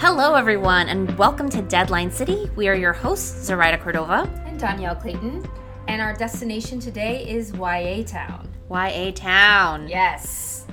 Hello, everyone, and welcome to Deadline City. We are your hosts, Zoraida Cordova and Dhonielle Clayton, and our destination today is YA Town. YA Town. Yes,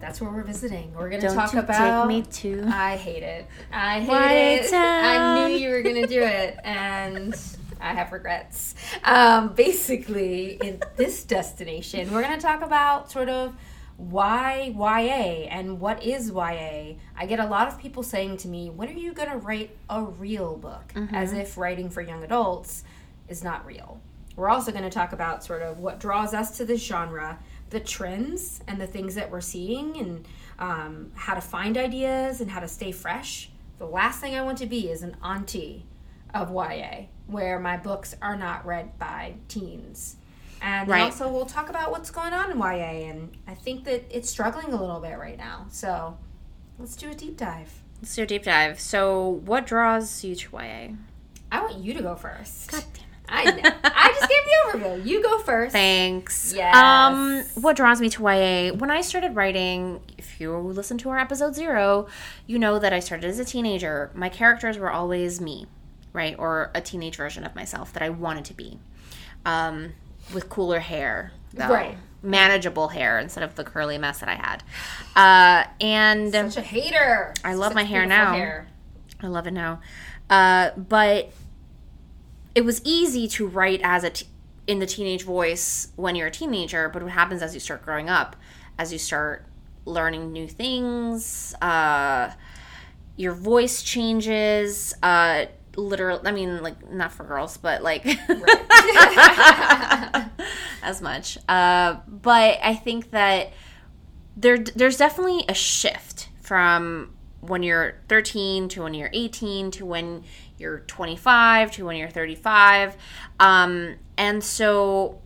that's where we're visiting. We're going to talk you about. take me to I hate it. I hate YA it. Town. I knew you were going to do it, and I have regrets. Um, basically, in this destination, we're going to talk about sort of why YA and what is YA. I get a lot of people saying to me, "When are you going to write a real book?" As if writing for young adults is not real. We're also going to talk about sort of what draws us to this genre, the trends and the things that we're seeing, and um, how to find ideas and how to stay fresh. The last thing I want to be is an auntie of YA, where my books are not read by teens. And Right. also, we'll talk about what's going on in YA, and I think that it's struggling a little bit right now. So let's do a deep dive. Let's do a deep dive. So, what draws you to YA? I want you to go first. God damn it. I. I just gave the overview. You go first. Thanks. Yes. Um, what draws me to YA? When I started writing, if you listen to our episode zero, you know that I started as a teenager. My characters were always me, right? Or a teenage version of myself that I wanted to be. Um, with cooler hair, though. Right. Manageable hair instead of the curly mess that I had. Uh, and Such a hater. I love Such my hair now. hair. I love it now. Uh, but it was easy to write as a t- in the teenage voice when you're a teenager. But what happens as you start growing up, as you start learning new things, uh, your voice changes. Uh, literal. I mean, like not for girls, but like as much. Uh, but I think that there there's definitely a shift from when you're 13 to when you're 18 to when you're 25 to when you're 35 um, and so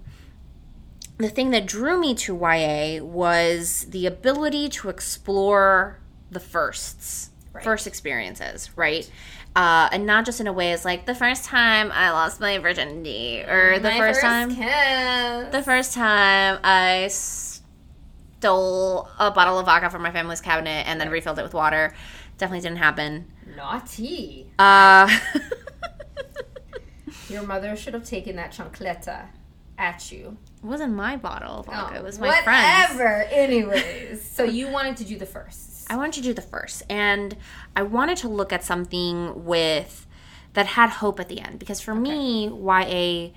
the thing that drew me to YA was the ability to explore the firsts Right. first experiences right uh, and not just in a way as like the first time I lost my virginity or the My first, time kiss. the first time I stole a bottle of vodka from my family's cabinet and then refilled it with water. Definitely didn't happen. Naughty. Uh, Your mother should have taken that chancleta at you. it wasn't my bottle of vodka. Oh, it was my friend's. Whatever. Anyways, so you wanted to do the first. I wanted to do the first, and I wanted to look at something with that had hope at the end because for me, YA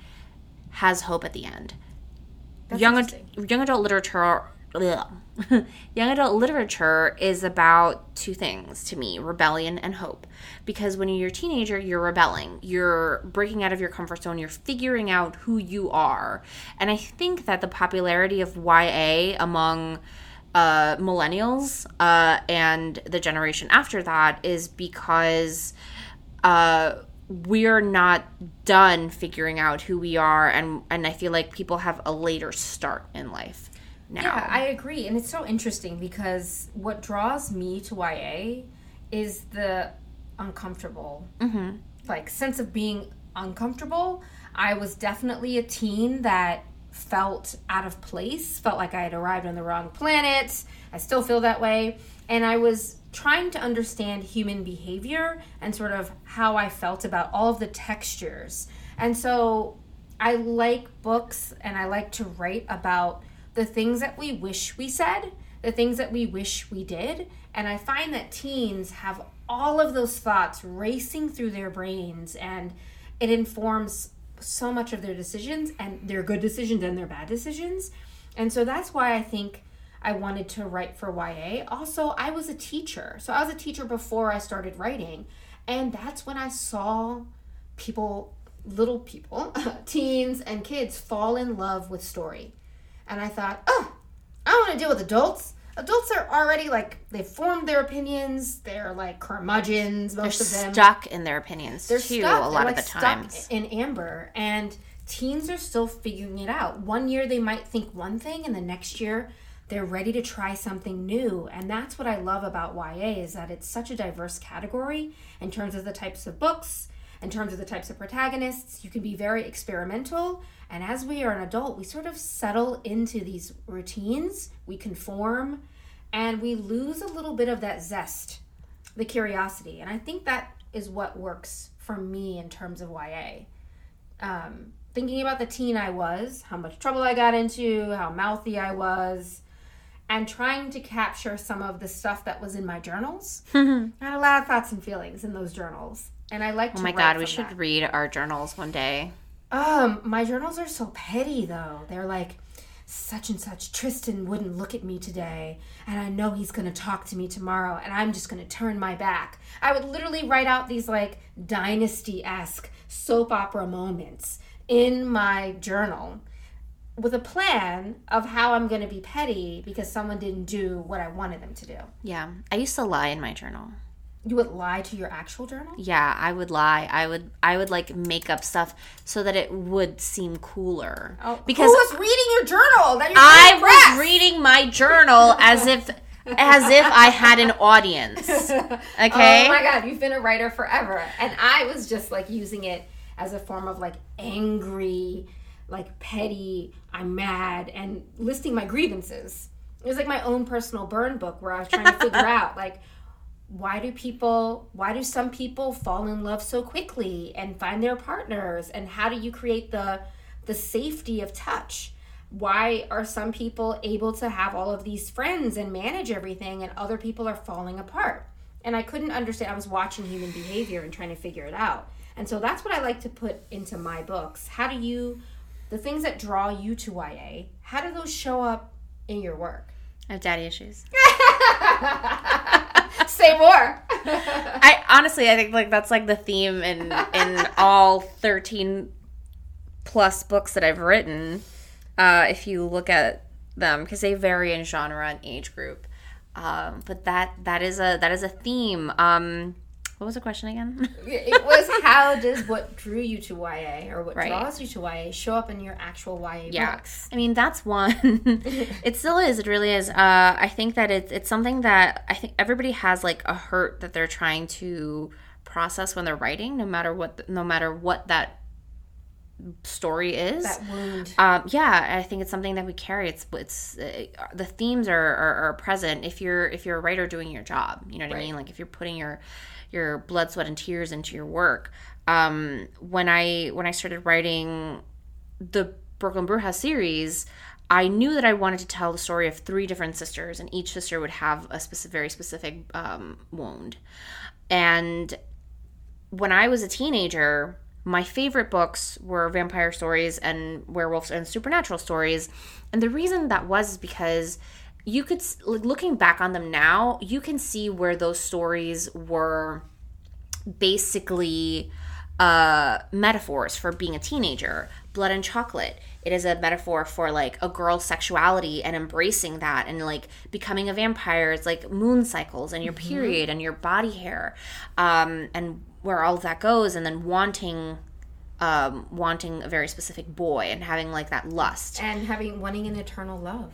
has hope at the end. That's young ad- young adult literature young adult literature is about two things to me rebellion and hope. Because when you're a teenager you're rebelling. You're breaking out of your comfort zone. You're figuring out who you are. And i think that the popularity of ya among uh, millennials uh, and the generation after that is because uh, we're not done figuring out who we are and and I feel like people have a later start in life now. Yeah, I agree. And it's so interesting because what draws me to YA is the uncomfortable, Mm-hmm. like, sense of being uncomfortable. I was definitely a teen that felt out of place, felt like I had arrived on the wrong planet. I still feel that way. And I was trying to understand human behavior and sort of how I felt about all of the textures. And so I like books and I like to write about the things that we wish we said, the things that we wish we did. And I find that teens have all of those thoughts racing through their brains and it informs so much of their decisions and their good decisions and their bad decisions. And so that's why I think I wanted to write for YA. Also, I was a teacher. So I was a teacher before I started writing. And that's when I saw people, little people, teens and kids fall in love with story. And I thought, oh, I want to deal with adults. Adults are already like, they've formed their opinions. They're like curmudgeons, most of them Stuck in their opinions they're too stuck. a They're, lot like, of the stuck times. in amber and teens are still figuring it out one year they might think one thing and the next year they're ready to try something new and that's what i love about ya is that it's such a diverse category in terms of the types of books in terms of the types of protagonists you can be very experimental and as we are an adult we sort of settle into these routines we conform and we lose a little bit of that zest the curiosity. And I think that is what works for me in terms of YA. Um, thinking about the teen I was, how much trouble I got into, how mouthy I was, and trying to capture some of the stuff that was in my journals. I had a lot of thoughts and feelings in those journals. And I like to Oh my god, we should that. read our journals one day. Um, my journals are so petty though. They're like such and such Tristan wouldn't look at me today, and I know he's going to talk to me tomorrow, and I'm just going to turn my back. I would literally write out these like dynasty-esque soap opera moments in my journal with a plan of how I'm going to be petty because someone didn't do what I wanted them to do. Yeah. I used to lie in my journal. You would lie to your actual journal? Yeah, I would lie. I would I would like make up stuff so that it would seem cooler. Oh, because because who was reading your journal? That you're I was reading my journal as if as if I had an audience. Oh okay? Oh my god, you've been a writer forever. And I was just like using it as a form of like angry, like petty, I'm mad, and listing my grievances. It was like my own personal burn book where I was trying to figure out like why do people why do some people fall in love so quickly and find their partners? And how do you create the the safety of touch? Why are some people able to have all of these friends and manage everything and other people are falling apart? And i couldn't understand i was watching human behavior and trying to figure it out. And so that's what i like to put into my books. How do you the things that draw you to ya how do those show up in your work? I have daddy issues. say more I honestly I think like that's like the theme in in all 13 plus books that I've written. Uh, if you look at them because they vary in genre and age group. Um, but that that is a that is a theme. Um, what was the question again? it was how does what drew you to YA or what Right. draws you to YA show up in your actual YA Yeah. books? I mean, that's one. it still is. It really is. Uh, I think that it's it's something that I think everybody has like a hurt that they're trying to process when they're writing, no matter what no matter what that story is. That wound. Um, yeah, I think it's something that we carry. It's it's uh, the themes are, are, are present if you're if you're a writer doing your job. You know what I mean? Like if you're putting your your blood, sweat, and tears into your work. Um, when I when I started writing the Brooklyn Brujas series, I knew that I wanted to tell the story of three different sisters, and each sister would have a specific, very specific um, wound. And when I was a teenager, my favorite books were vampire stories and werewolves and supernatural stories. And the reason that was is because you could, like, looking back on them now, you can see where those stories were basically uh, metaphors for being a teenager. Blood and chocolate. It is a metaphor for like a girl's sexuality and embracing that and like becoming a vampire. It's like moon cycles and your period and your body hair, um, and where all of that goes, and then wanting, um, wanting a very specific boy and having like that lust. and having wanting an eternal love.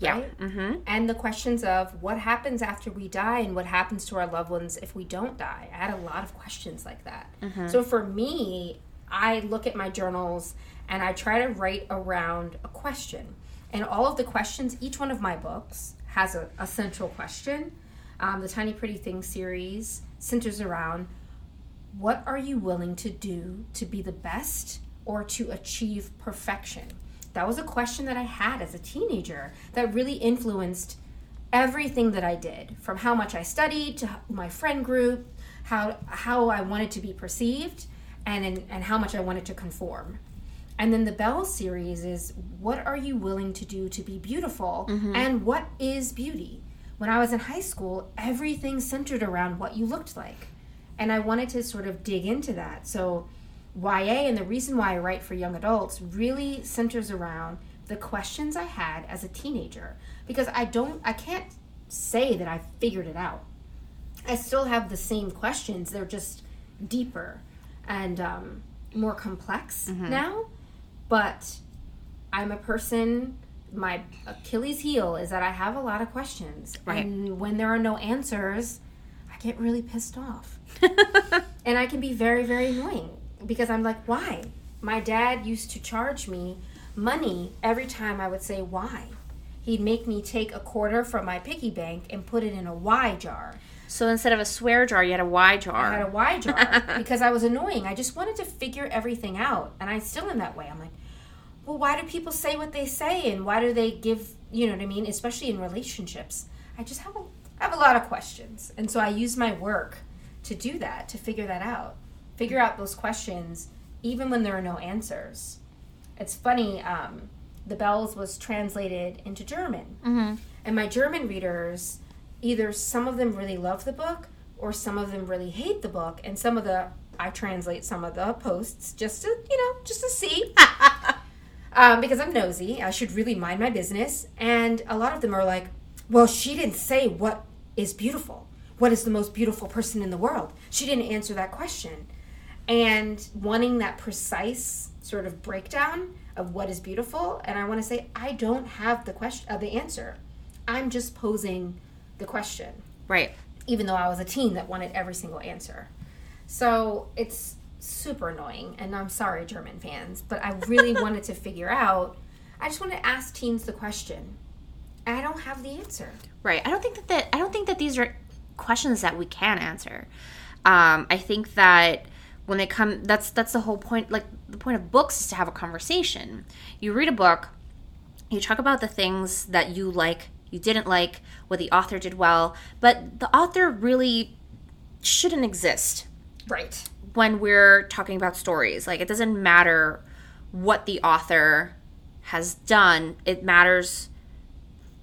Yeah. Right? Mm-hmm. And the questions of what happens after we die and what happens to our loved ones if we don't die. I had a lot of questions like that. So for me, I look at my journals and I try to write around a question. And all of the questions, each one of my books has a, a central question. Um, the Tiny Pretty Things series centers around what are you willing to do to be the best or to achieve perfection? That was a question that I had as a teenager that really influenced everything that I did, from how much I studied to my friend group, how how I wanted to be perceived, and and how much I wanted to conform. And then the Belles series is what are you willing to do to be beautiful mm-hmm. and what is beauty? When I was in high school, everything centered around what you looked like. And I wanted to sort of dig into that. So YA and the reason why I write for young adults really centers around the questions I had as a teenager because I don't I can't say that I figured it out. I still have the same questions. They're just deeper and um, more complex now. But I'm a person. My Achilles heel is that I have a lot of questions, Right. and when there are no answers, I get really pissed off, and I can be very, very annoying because I'm like, why? My dad used to charge me money every time I would say why. He'd make me take a quarter from my piggy bank and put it in a Y jar. So instead of a swear jar, you had a Y jar. I had a Y jar because I was annoying. I just wanted to figure everything out, and I still am that way. I'm like, well, why do people say what they say, and why do they give, you know what I mean? Especially in relationships, I just have a, I have a lot of questions, and so I use my work to do that, to figure that out, figure out those questions, even when there are no answers. It's funny. Um, the Belles was translated into German, Mm-hmm. and my German readers, either some of them really love the book, or some of them really hate the book, and some of the I translate some of the posts just to you know just to see. um, because I'm nosy, I should really mind my business. And a lot of them are like, "Well, she didn't say what is beautiful. What is the most beautiful person in the world? She didn't answer that question." And wanting that precise sort of breakdown of what is beautiful, and I want to say, I don't have the question, uh, the answer. I'm just posing the question Right. even though I was a teen that wanted every single answer. So it's super annoying, and I'm sorry, German fans, but I really wanted to figure out. I just want to ask teens the question, and I don't have the answer. Right. I don't think that, that I don't think that these are questions that we can answer. Um, I think that when they come, that's that's the whole point. Like the point of books is to have a conversation. You read a book, you talk about the things that you like, you didn't like, what the author did well, but the author really shouldn't exist Right. when we're talking about stories. Like it doesn't matter what the author has done. It matters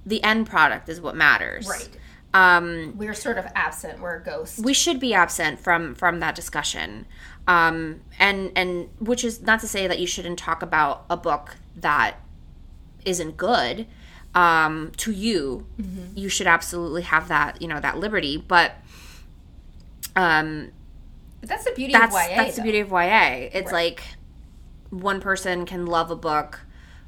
the end product is what matters. Right. Um We're sort of absent. We're a ghost. we should be absent from from that discussion. Um and and which is not to say that you shouldn't talk about a book that isn't good um to you. You should absolutely have that, you know, that liberty, but um But that's the beauty that's of YA. that's the beauty of YA. It's Right. like one person can love a book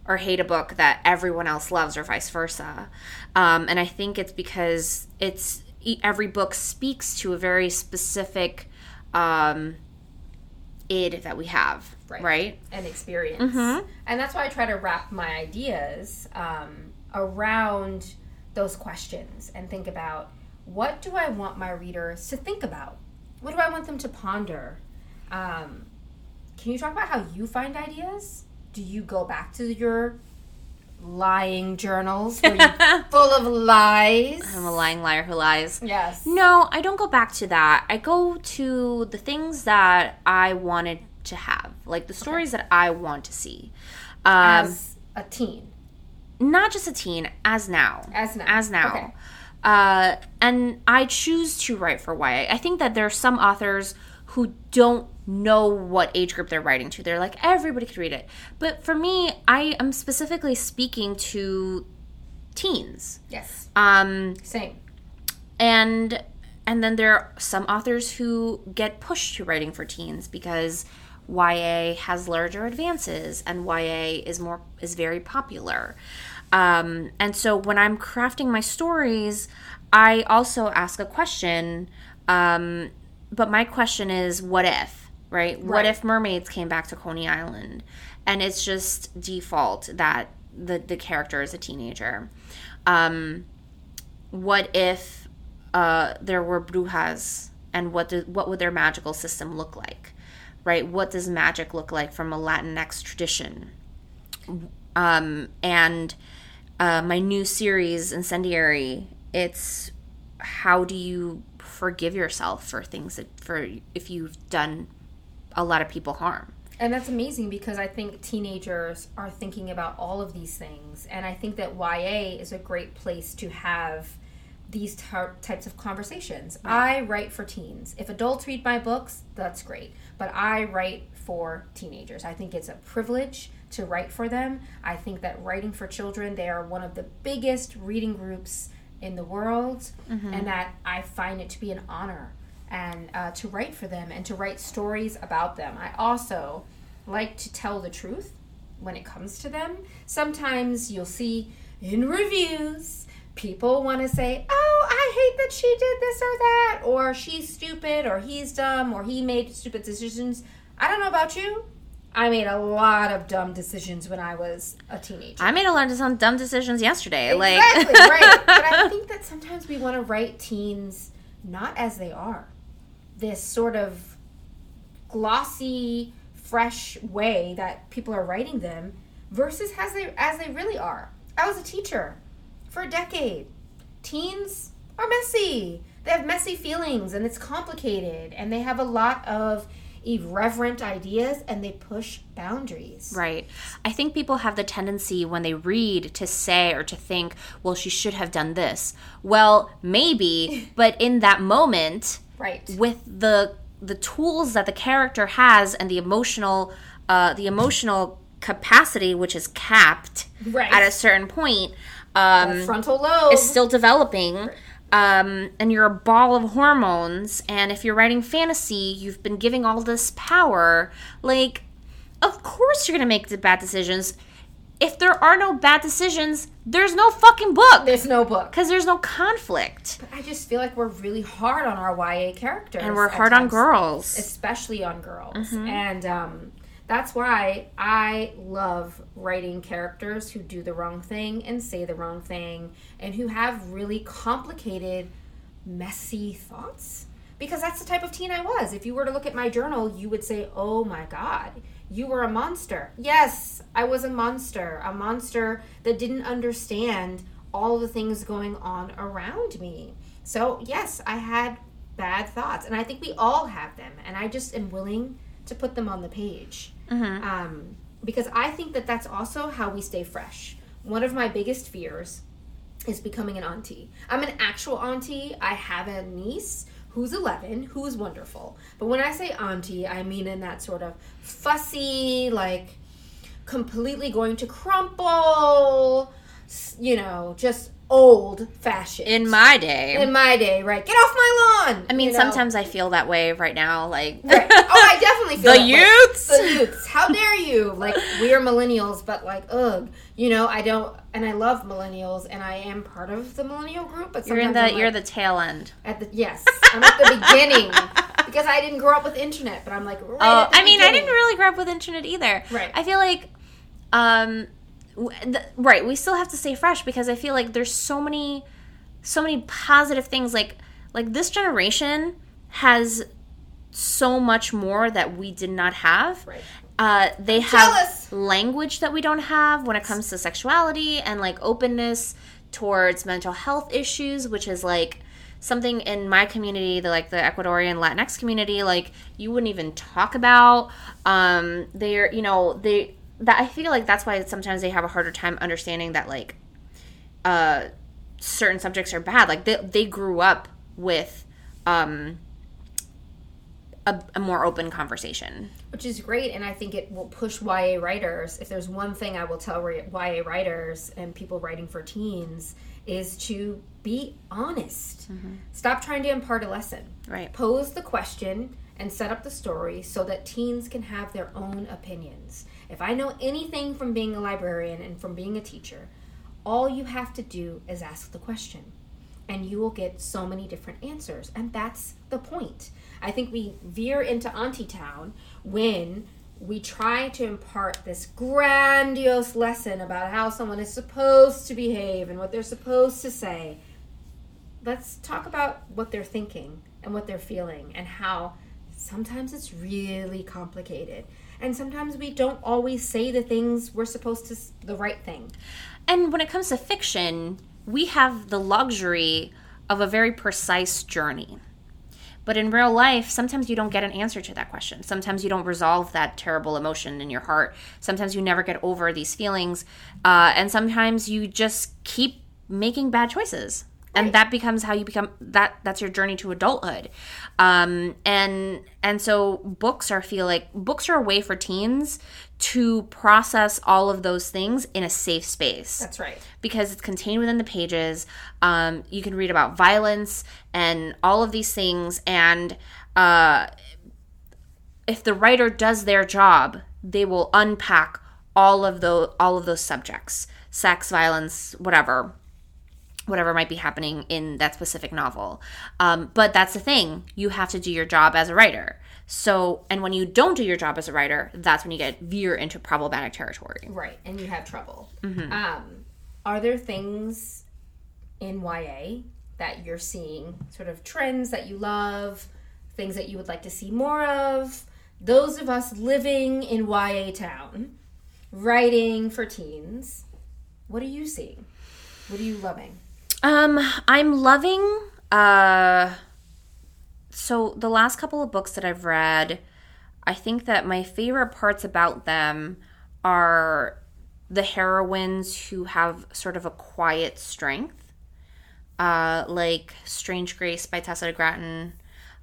or hate a book that everyone else loves, or vice versa. Um, and I think it's because it's every book speaks to a very specific um, id that we have, Right. right? and experience. And that's why I try to wrap my ideas um, around those questions and think about what do I want my readers to think about? What do I want them to ponder? Um, can you talk about how you find ideas? Do you go back to your lying journals full of lies? I'm a lying liar who lies. yes. No, I don't go back to that. I go to the things that I wanted to have, like the stories that I want to see. Um, As a teen. not just a teen, as now. As now. As now. Okay. Uh, and I choose to write for YA. I think that there are some authors who don't know what age group they're writing to. They're like, everybody could read it. But for me, I am specifically speaking to teens. Yes. Um, Same. and and then there are some authors who get pushed to writing for teens because YA has larger advances and YA is more is very popular. Um, and so when I'm crafting my stories, I also ask a question. Um, but my question is, what if? Right? What if mermaids came back to Coney Island? And it's just default that the the character is a teenager. Um, what if uh, there were brujas and what do, what would their magical system look like right what does magic look like from a latinx tradition um, and uh, my new series incendiary it's how do you forgive yourself for things that for if you've done a lot of people harm And that's amazing because I think teenagers are thinking about all of these things. And I think that YA is a great place to have these types of conversations. I write for teens. If adults read my books, that's great. But I write for teenagers. I think it's a privilege to write for them. I think that writing for children, they are one of the biggest reading groups in the world. Mm-hmm. And that I find it to be an honor and uh, to write for them and to write stories about them. I also like to tell the truth when it comes to them. Sometimes you'll see in reviews people want to say, "Oh, I hate that she did this or that," or "She's stupid," or "He's dumb," or "He made stupid decisions." I don't know about you. I made a lot of dumb decisions when I was a teenager. i made a lot of some dumb decisions yesterday Exactly, like right. But I think that sometimes we want to write teens not as they are. This sort of glossy, fresh way that people are writing them versus as they as they really are. I was a teacher for a decade. Teens are messy. They have messy feelings and it's complicated and they have a lot of irreverent ideas and they push boundaries. Right. I think people have the tendency when they read to say or to think, well, she should have done this. Well, maybe, but in that moment, Right. with the the tools that the character has and the emotional uh, the emotional capacity which is capped Right. at a certain point um, frontal lobe. is still developing um, and you're a ball of hormones and if you're writing fantasy you've been giving all this power like of course you're gonna make the bad decisions if there are no bad decisions there's no fucking book There's no book. because there's no conflict I just feel like we're really hard on our YA characters. and we're hard on girls especially on girls. Mm-hmm. And um, that's why I love writing characters who do the wrong thing and say the wrong thing and who have really complicated, messy thoughts. Because that's the type of teen I was. If you were to look at my journal, you would say, oh my God, you were a monster. Yes, I was a monster. A monster that didn't understand all the things going on around me. So, yes, I had bad thoughts. And I think we all have them. And I just am willing to put them on the page. Um, because I think that that's also how we stay fresh. One of my biggest fears is becoming an auntie. I'm an actual auntie. I have a niece who's 11, who's wonderful. But when I say auntie, I mean in that sort of fussy, like completely going to crumple, you know, just old fashioned. in my day in my day, right? Get off my lawn. I mean, you know? sometimes I feel that way right now. Like, Right. Oh, I definitely feel The that way. youths? The youths. How dare you? Like we are millennials, but like ugh. You know, I don't, and I love millennials, and I am part of the millennial group. But you're in the I'm you're the tail end. at the yes, I'm at the beginning because I didn't grow up with internet. But I'm like, right Oh, I mean, I didn't really grow up with internet either. Right. I feel like, um, w- th- right. We still have to stay fresh because I feel like there's so many, so many positive things. Like, like this generation has so much more that we did not have. Right. Uh, they have jealous. language that we don't have when it comes to sexuality and like openness towards mental health issues, which is like something in my community, the like the Ecuadorian Latinx community, like you wouldn't even talk about. Um, they're you know they that I feel like that's why sometimes they have a harder time understanding that like uh, certain subjects are bad. Like they they grew up with um, a, a more open conversation. which is great and i think it will push ya writers if there's one thing i will tell ya writers and people writing for teens is to be honest stop trying to impart a lesson Right. pose the question and set up the story so that teens can have their own opinions if i know anything from being a librarian and from being a teacher all you have to do is ask the question and you will get so many different answers. And that's the point. I think we veer into Auntie Town when we try to impart this grandiose lesson about how someone is supposed to behave and what they're supposed to say. Let's talk about what they're thinking and what they're feeling and how sometimes it's really complicated. And sometimes we don't always say the things we're supposed to, the right thing. And when it comes to fiction, we have the luxury of a very precise journey. But in real life, sometimes you don't get an answer to that question. Sometimes you don't resolve that terrible emotion in your heart. Sometimes you never get over these feelings. Uh, and sometimes you just keep making bad choices. And that becomes how you become that that's your journey to adulthood. Um, and and so books are feel like books are a way for teens to process all of those things in a safe space That's right. because it's contained within the pages. Um, you can read about violence and all of these things, and uh, if the writer does their job, they will unpack all of those all of those subjects, sex, violence, whatever. Whatever might be happening in that specific novel. Um, but that's the thing. You have to do your job as a writer. So, and when you don't do your job as a writer, that's when you get veer into problematic territory. Right, and you have trouble. Mm-hmm. Um, are there things in YA that you're seeing, sort of trends that you love, things that you would like to see more of. Those of us living in YA town, writing for teens, what are you seeing? What are you loving? Um, I'm loving uh so the last couple of books that I've read, I think that my favorite parts about them are the heroines who have sort of a quiet strength. Uh like Strange Grace by Tessa Gratton.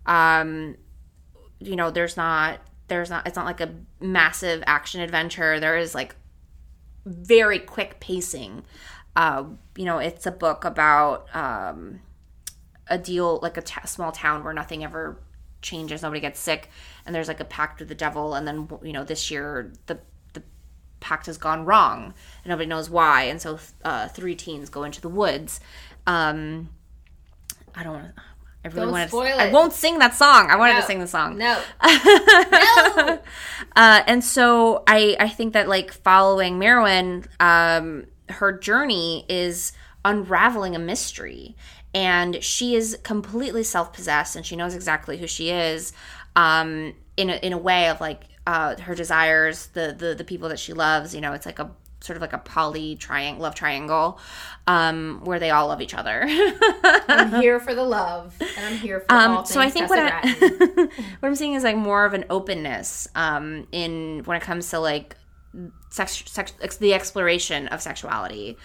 Um you know, there's not there's not it's not like a massive action adventure. There is like very quick pacing. Uh, you know, it's a book about um, a deal, like a t- small town where nothing ever changes, nobody gets sick, and there's like a pact with the devil. And then, you know, this year the the pact has gone wrong, and nobody knows why. And so, uh, three teens go into the woods. Um, I don't want to. I really spoil to, I won't sing that song. I wanted No. to sing the song. No. no. Uh, and so I, I think that like following Mairwen, um, her journey is unraveling a mystery. And she is completely self possessed and she knows exactly who she is um, in, a, in a way of like uh, her desires, the, the, the people that she loves. You know, it's like a sort of like a poly triangle, love triangle um, where they all love each other. I'm here for the love, and I'm here for all Um, things so I think what I, what i'm seeing is like more of an openness um, in when it comes to like sex, sex the exploration of sexuality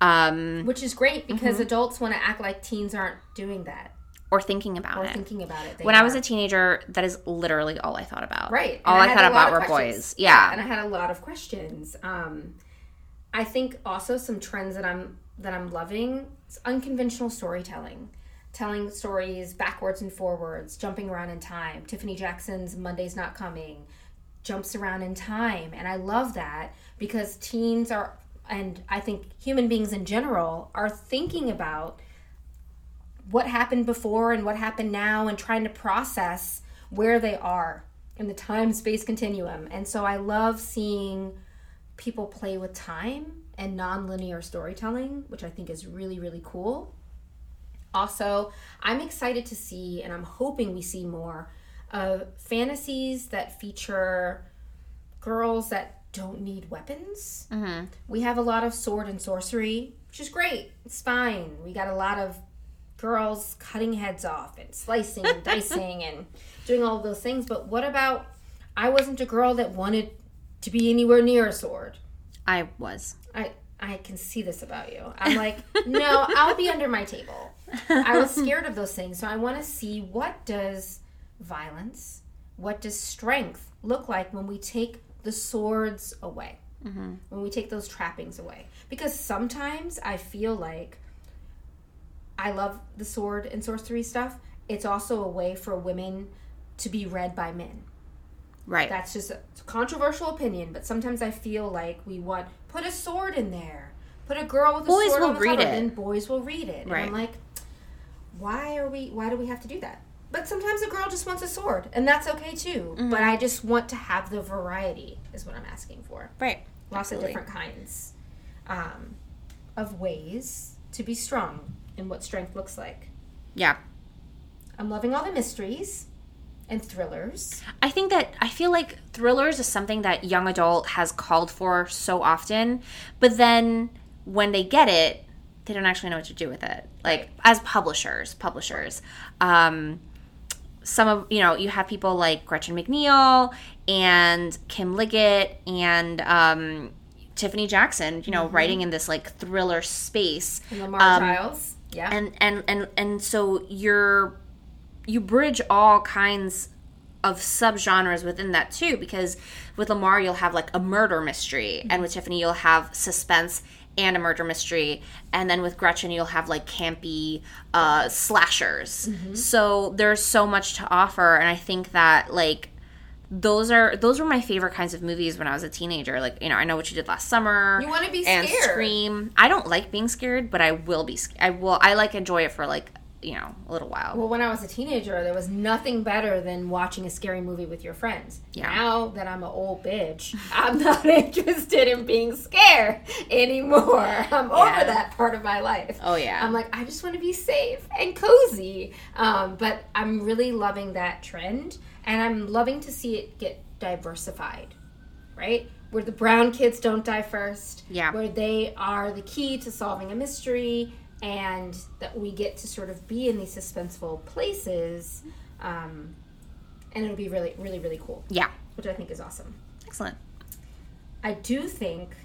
um, which is great because Mm-hmm. adults want to act like teens aren't doing that or thinking about or it. thinking about it. When I was a teenager, that is literally all I thought about. right, All And I, had thought about were questions. boys. Yeah. and I had a lot of questions. Um, I think also some trends that I'm that I'm loving is unconventional storytelling. Telling stories backwards and forwards, jumping around in time. Tiffany Jackson's Monday's Not Coming jumps around in time. And I love that because teens are, and I think human beings in general, are thinking about what happened before and what happened now and trying to process where they are in the time space continuum. And so I love seeing people play with time and nonlinear storytelling, which I think is really, really cool. Also, I'm excited to see, and I'm hoping we see more of fantasies that feature girls that don't need weapons. Mm-hmm. We have a lot of sword and sorcery, which is great. It's fine. We got a lot of girls cutting heads off and slicing and dicing and doing all of those things. But what about I wasn't a girl that wanted to be anywhere near a sword. I was. I I can see this about you. I'm like, no, I'll be under my table. I was scared of those things, so I want to see what does violence, what does strength look like when we take the swords away, mm-hmm. when we take those trappings away. Because sometimes I feel like I love the sword and sorcery stuff. It's also a way for women to be read by men Right. that's just a controversial opinion, but sometimes I feel like we want put a sword in there, put a girl with a Boys sword will on the read cover, it. then boys will read it. Right. And I'm like, why are we? Why do we have to do that? But sometimes a girl just wants a sword, and that's okay too. Mm-hmm. But I just want to have the variety, is what I'm asking for. right. Lots Absolutely. of different kinds um, of ways to be strong and what strength looks like. Yeah. I'm loving all the mysteries and thrillers. I think that I feel like thrillers is something that young adult has called for so often, but then when they get it, they don't actually know what to do with it. Like as publishers, publishers, um, some of you know you have people like Gretchen McNeil and Kim Liggett and um, Tiffany Jackson, you know, writing in this like thriller space And Lamar Um, Giles. Yeah. and and and and so you're you bridge all kinds of subgenres within that too because with Lamar you'll have like a murder mystery and with Tiffany you'll have suspense and a murder mystery and then with Gretchen you'll have like campy uh slashers so there's so much to offer and I think that like those are those were my favorite kinds of movies when I was a teenager. Like you know, I know what you did last summer. You wanna be and scared. Scream. I don't like being scared, but I will be. I will. I like enjoy it for like you know, a little while. Well, when I was a teenager, there was nothing better than watching a scary movie with your friends. Yeah. Now that I'm an old bitch, I'm not interested in being scared anymore. I'm over that part of my life. Oh, yeah. I'm like, I just want to be safe and cozy. Um, but I'm really loving that trend, and I'm loving to see it get diversified, right? Where the brown kids don't die first. Yeah. Where they are the key to solving a mystery, and that we get to sort of be in these suspenseful places. Um, and it'll be really, really, really cool, yeah. which I think is awesome. Excellent. I do think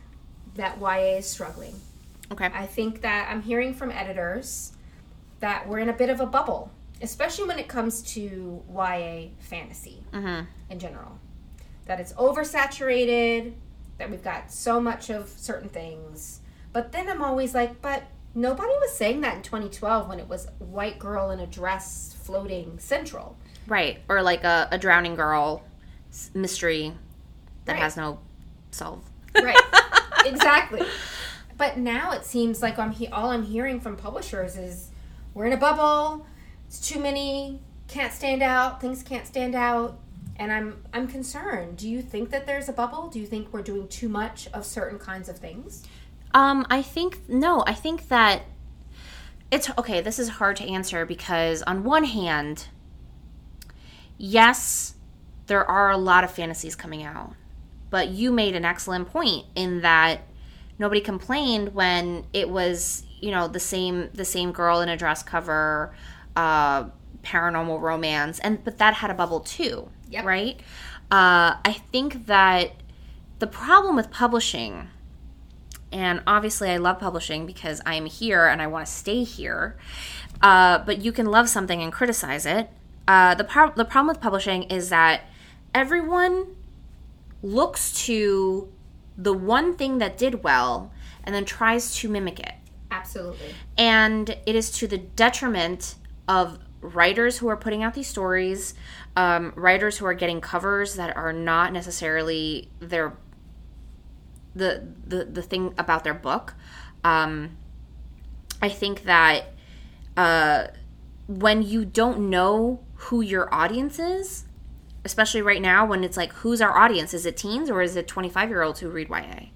that YA is struggling. Okay. I think that I'm hearing from editors that we're in a bit of a bubble, especially when it comes to YA fantasy mm-hmm. in general. That it's oversaturated, that we've got so much of certain things. But then I'm always like, but nobody was saying that in 2012 when it was white girl in a dress floating central. Right. Or like a, a drowning girl mystery that Right. has no solve. Right. exactly. But now it seems like I'm he- all I'm hearing from publishers is we're in a bubble. It's too many. Can't stand out. Things can't stand out. And I'm I'm concerned. Do you think that there's a bubble? Do you think we're doing too much of certain kinds of things? Um, I think no. I think that it's okay. This is hard to answer because on one hand, yes, there are a lot of fantasies coming out, but you made an excellent point in that nobody complained when it was you know the same the same girl in a dress cover, uh, paranormal romance, and but that had a bubble too, Yep. right? Uh, I think that the problem with publishing and obviously I love publishing because I am here and I want to stay here. Uh, but you can love something and criticize it. Uh, the pro- the problem with publishing is that everyone looks to the one thing that did well and then tries to mimic it. Absolutely. And it is to the detriment of writers who are putting out these stories, um, writers who are getting covers that are not necessarily their the the, the thing about their book. Um, I think that uh, when you don't know who your audience is, especially right now when it's like, who's our audience? Is it teens or is it 25 year olds who read YA?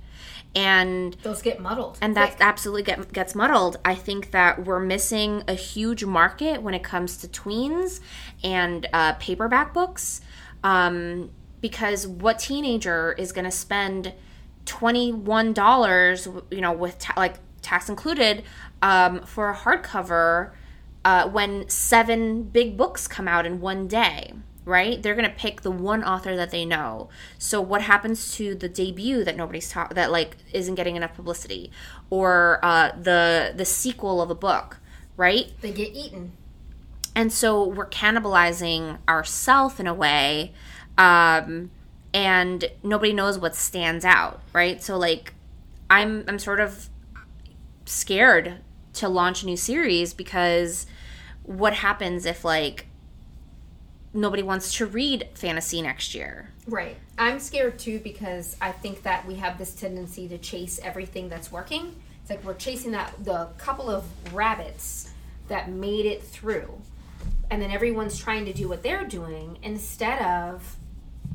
And Those get muddled. and that absolutely get, gets muddled. I think that we're missing a huge market when it comes to tweens and uh, paperback books, um, because what teenager is going to spend twenty one dollars, you know, with ta- like tax included, um, for a hardcover uh, when seven big books come out in one day? Right? They're gonna pick the one author that they know. So what happens to the debut that nobody's talk that like isn't getting enough publicity, or uh, the the sequel of a book, right? they get eaten. and so we're cannibalizing ourself in a way um, and nobody knows what stands out right so like i'm i'm sort of scared to launch a new series because what happens if like nobody wants to read fantasy next year Right. I'm scared too because I think that we have this tendency to chase everything that's working. It's like we're chasing that the couple of rabbits that made it through. And then everyone's trying to do what they're doing instead of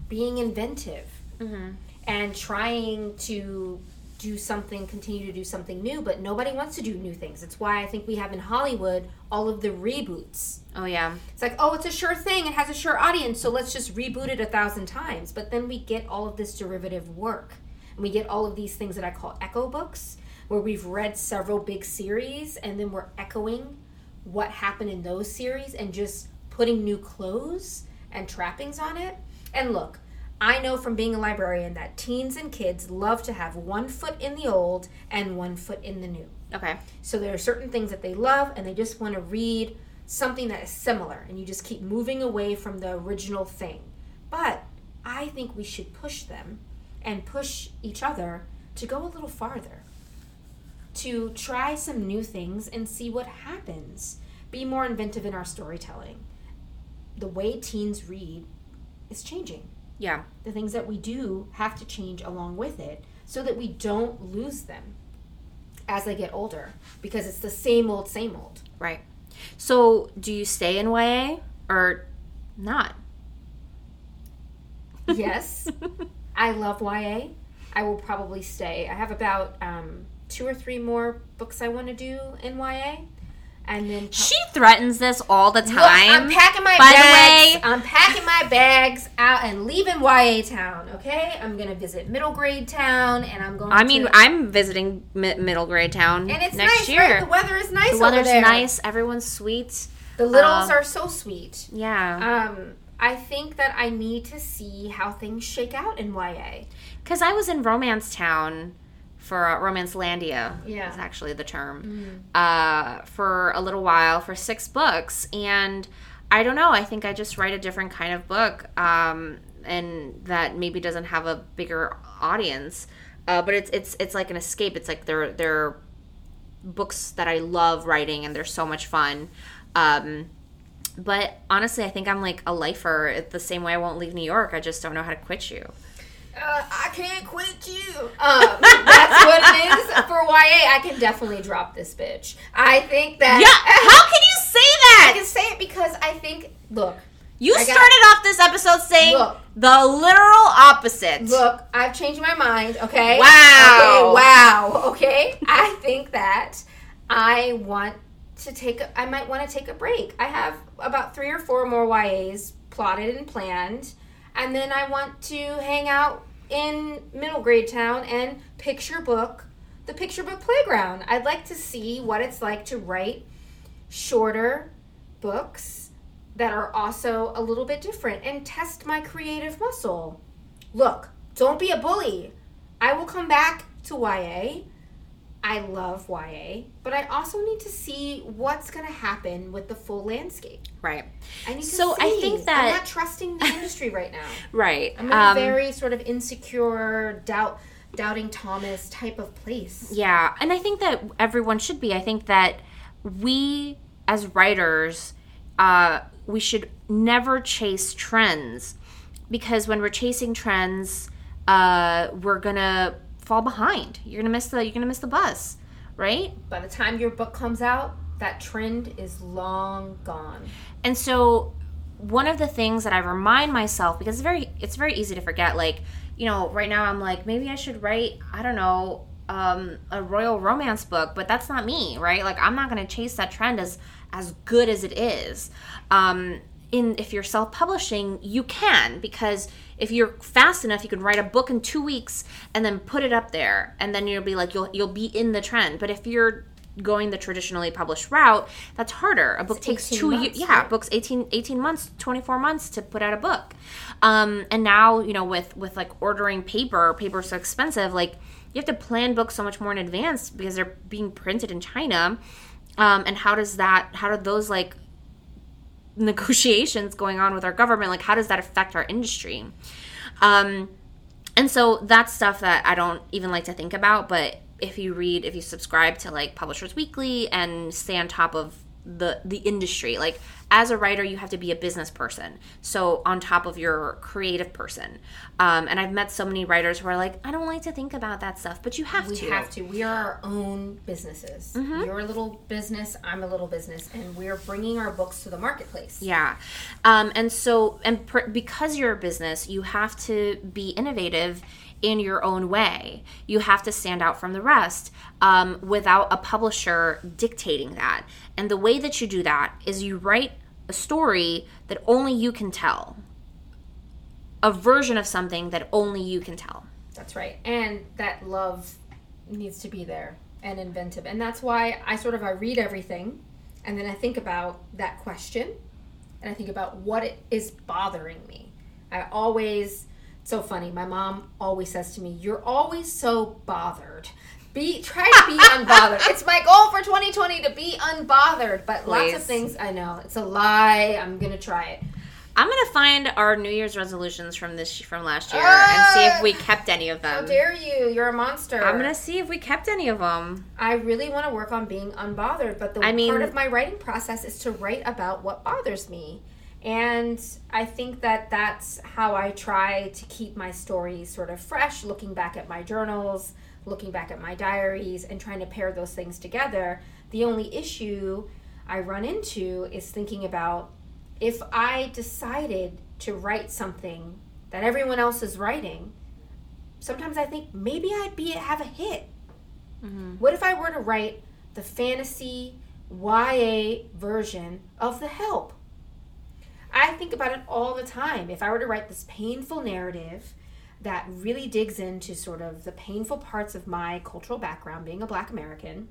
being inventive mm-hmm. and trying to do something, continue to do something new, but nobody wants to do new things. It's why I think we have in Hollywood all of the reboots. oh yeah It's like, oh, it's a sure thing. It has a sure audience, so let's just reboot it a thousand times. But then we get all of this derivative work. And we get all of these things that I call echo books, where we've read several big series and then we're echoing what happened in those series and just putting new clothes and trappings on it. And look, I know from being a librarian that teens and kids love to have one foot in the old and one foot in the new. okay So there are certain things that they love and they just want to read something that is similar and you just keep moving away from the original thing. But I think we should push them and push each other to go a little farther. To try some new things and see what happens. Be more inventive in our storytelling. The way teens read is changing yeah the things that we do have to change along with it so that we don't lose them as they get older because it's the same old same old right So, do you stay in YA or not? Yes. I love YA. I will probably stay. I have about um, two or three more books I want to do in YA. And then She threatens this all the time. Look, I'm packing my By bags. the way, I'm packing my bags out and leaving YA town. Okay, I'm gonna visit middle grade town, and I'm going. I mean, to, I'm visiting mi- middle grade town and it's next nice, year. right? The weather is nice. The weather's nice. Everyone's sweet. The littles Uh, are so sweet. Yeah. Um, I think that I need to see how things shake out in YA. Because I was in Romance Town for uh, Romance Landia. Yeah. Is actually the term. Uh, for a little while, for six books. And I don't know. I think I just write a different kind of book. Um, and that maybe doesn't have a bigger audience. Uh, but it's it's it's like an escape. It's like they're they're books that I love writing and they're so much fun. Um, but honestly, I think I'm like a lifer. The same way I won't leave New York. I just don't know how to quit you. Uh, I can't quit you. Um, that's what it is for YA. I can definitely drop this bitch. I think that. Yeah, how can you say that? I can say it because I think. Look, You I got- started off this episode saying Look. the literal opposite. Look, I've changed my mind, okay? Wow. Okay, wow. Okay? I think that I want to take a, I might want to take a break. I have about 3 or 4 more YAs plotted and planned, and then I want to hang out in middle grade town and picture book the picture book playground. I'd like to see what it's like to write shorter books that are also a little bit different and test my creative muscle. Look, don't be a bully. I will come back to YA. I love YA, but I also need to see what's going to happen with the full landscape. Right. I need to So I see. think I'm not trusting the industry right now. Right. I'm in a Um, very sort of insecure, doubt, doubting Thomas type of place. Yeah, and I think that everyone should be. I think that we as writers, uh, we should never chase trends because when we're chasing trends, uh, we're gonna fall behind. You're gonna miss the you're gonna miss the bus, right? By the time your book comes out, that trend is long gone. And so one of the things that I remind myself because it's very it's very easy to forget like, you know, right now I'm like maybe I should write, I don't know, um, a royal romance book, but that's not me, right? Like I'm not going to chase that trend as as good as it is. Um in if you're self-publishing, you can because if you're fast enough, you can write a book in 2 weeks and then put it up there and then you'll be like you'll you'll be in the trend. But if you're going the traditionally published route, that's harder. A book takes two years. Yeah, right? books 18, 18 months 24 months to put out a book um, and now you know with with like ordering paper paper's so expensive like you have to plan books so much more in advance because they're being printed in china um, and how does that how do those like negotiations going on with our government like how does that affect our industry um, and so that's stuff that I don't even like to think about. But if you read, if you subscribe to like Publishers Weekly and stay on top of the the industry, like as a writer, you have to be a business person. So on top of your creative person. Um, and I've met so many writers who are like, I don't like to think about that stuff, but you have We to. have to. We are our own businesses. Mm-hmm. You're a little business. I'm a little business, and we're bringing our books to the marketplace. Yeah. Um, and so, and per, because you're a business, you have to be innovative in your own way. You have to stand out from the rest um, without a publisher dictating that. And the way that you do that is you write a story that only you can tell, a version of something that only you can tell. That's right. And that love needs to be there and inventive. And that's why I sort of I read everything and then I think about that question and I think about what it is bothering me. I always so funny. My mom always says to me, "You're always so bothered." Be try to be unbothered. It's my goal for 2020 to be unbothered, but lots of things I know. It's a lie. I'm going to try it. I'm gonna find our New Year's resolutions from this from last year ah! and see if we kept any of them. How dare you? You're a monster. I'm gonna see if we kept any of them. I really want to work on being unbothered, but the I mean- part of my writing process is to write about what bothers me. And I think that that's how I try to keep my stories sort of fresh, looking back at my journals, looking back at my diaries, and trying to pair those things together. The only issue I run into is thinking about if I decided to write something that everyone else is writing, sometimes I think maybe I'd be have a hit. Mm-hmm. What if I were to write the fantasy YA version of The Help? I think about it all the time. If I were to write this painful narrative that really digs into sort of the painful parts of my cultural background, being a black American,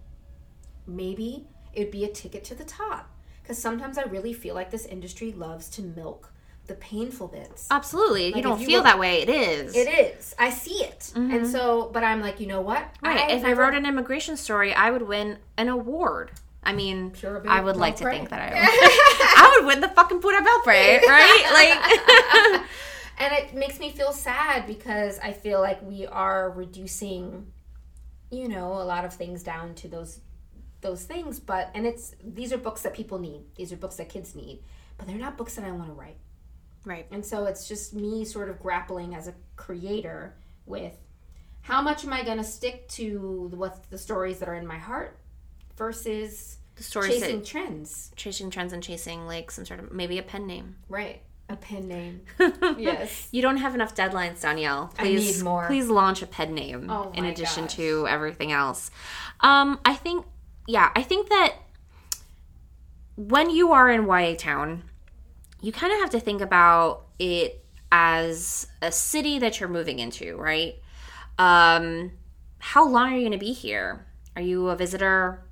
maybe it'd be a ticket to the top. Because sometimes I really feel like this industry loves to milk the painful bits. Absolutely. Like, you don't you feel were- that way. It is. It is. I see it. And mm-hmm. so, but I'm like, you know what? Right. I if I wrote an immigration story, I would win an award. I mean, Sure. I would like to think that I would. I would win the fucking Pura Belpre, right? Like, and it makes me feel sad because I feel like we are reducing, you know, a lot of things down to those those things. But and it's these are books that people need. These are books that kids need, but they're not books that I want to write. right. And so it's just me sort of grappling as a creator with how much am I going to stick to what the stories that are in my heart versus The stories chasing that trends. chasing trends and chasing like some sort of maybe a pen name. Right. A pen name. yes. You don't have enough deadlines, Dhonielle. I Please, need more. Please launch a pen name Oh in addition gosh. to everything else. Um, I think, yeah, I think that when you are in YA Town, you kind of have to think about it as a city that you're moving into, right? Um, how long are you going to be here? Are you a visitor?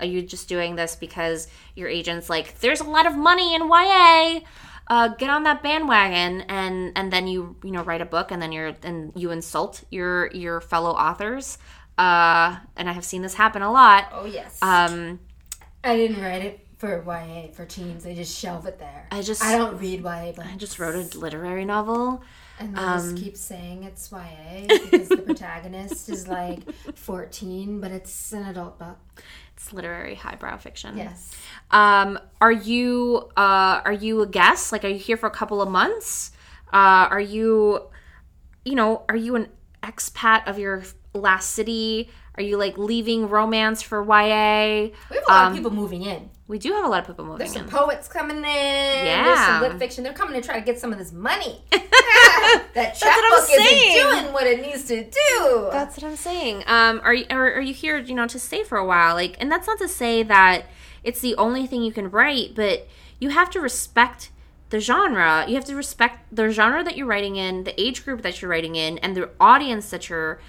Are you just doing this because your agent's like, there's a lot of money in YA? Uh, get on that bandwagon, and and then you you know write a book, and then you're and you insult your your fellow authors. Uh, and I have seen this happen a lot. Oh yes. Um, I didn't write it for YA for teens. I just shelve it there. I just I don't read YA books. I just wrote a literary novel. and they um, just keep saying it's YA because the protagonist is like 14, but it's an adult book. It's literary highbrow fiction. Yes. Um, are you uh, are you a guest? Like, are you here for a couple of months? Uh, are you, you know, are you an expat of your last city? Are you like leaving romance for YA? We have a lot Um, of people moving in. We do have a lot of people moving There's some in. poets coming in. There's some Yeah. lit fiction. They're coming to try to get some of this money. that chapbook isn't saying. doing what it needs to do. That's what I'm saying. Um, are you are, are you here, you know, to stay for a while? Like, and that's not to say that it's the only thing you can write, but you have to respect the genre. You have to respect the genre that you're writing in, the age group that you're writing in, and the audience that you're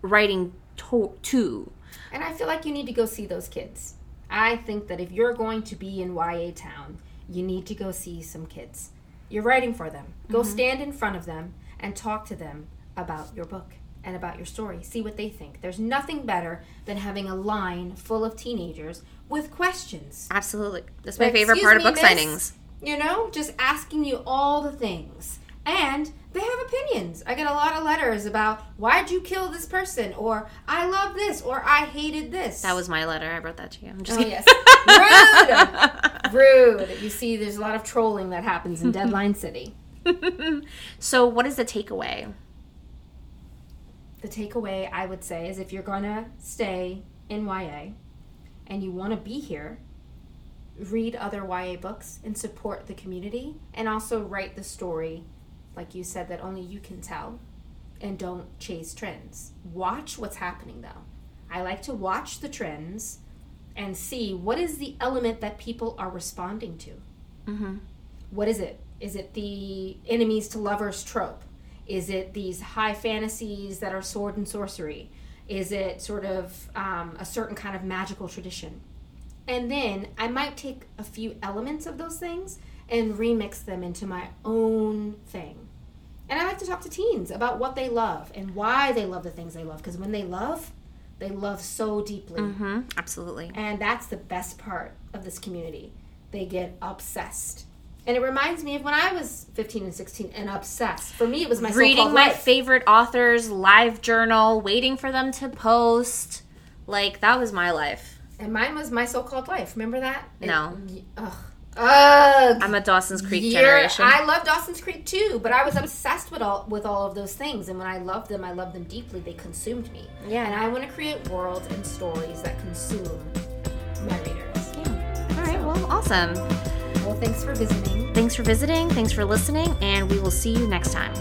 writing to. to. And I feel like you need to go see those kids. I think that if you're going to be in YA town, you need to go see some kids. You're writing for them. Go mm-hmm. stand in front of them and talk to them about your book and about your story. See what they think. There's nothing better than having a line full of teenagers with questions. Absolutely, that's my Like, favorite "Excuse part of book miss?" signings. You know, just asking you all the things. And they have opinions. I get a lot of letters about why'd you kill this person, or I love this, or I hated this. That was my letter. I wrote that to you. I'm just Oh kidding. yes, rude, rude. You see, there's a lot of trolling that happens in Deadline City. so, what is the takeaway? The takeaway I would say is if you're gonna stay in YA and you want to be here, read other YA books and support the community, and also write the story, like you said, that only you can tell, and don't chase trends. Watch what's happening though. I like to watch the trends and see what is the element that people are responding to. Mm-hmm. What is it? Is it the enemies to lovers trope? Is it these high fantasies that are sword and sorcery? Is it sort of um, a certain kind of magical tradition? And then I might take a few elements of those things and remix them into my own thing. And I like to talk to teens about what they love and why they love the things they love. Because when they love, they love so deeply. Mm-hmm. Absolutely. And that's the best part of this community. They get obsessed. And it reminds me of when I was 15 and 16 and obsessed. For me, it was my reading my life. favorite authors live journal waiting for them to post like that was my life and mine was my so-called life. Remember that? It- No. ugh. Ugh. i'm a dawson's creek generation I love Dawson's Creek too, but I was obsessed with all with all of those things. And when I loved them, I loved them deeply. They consumed me. Yeah. And I want to create worlds and stories that consume my readers. Yeah. all right Well, awesome. Well, thanks for visiting. Thanks for visiting. Thanks for listening. And we will see you next time.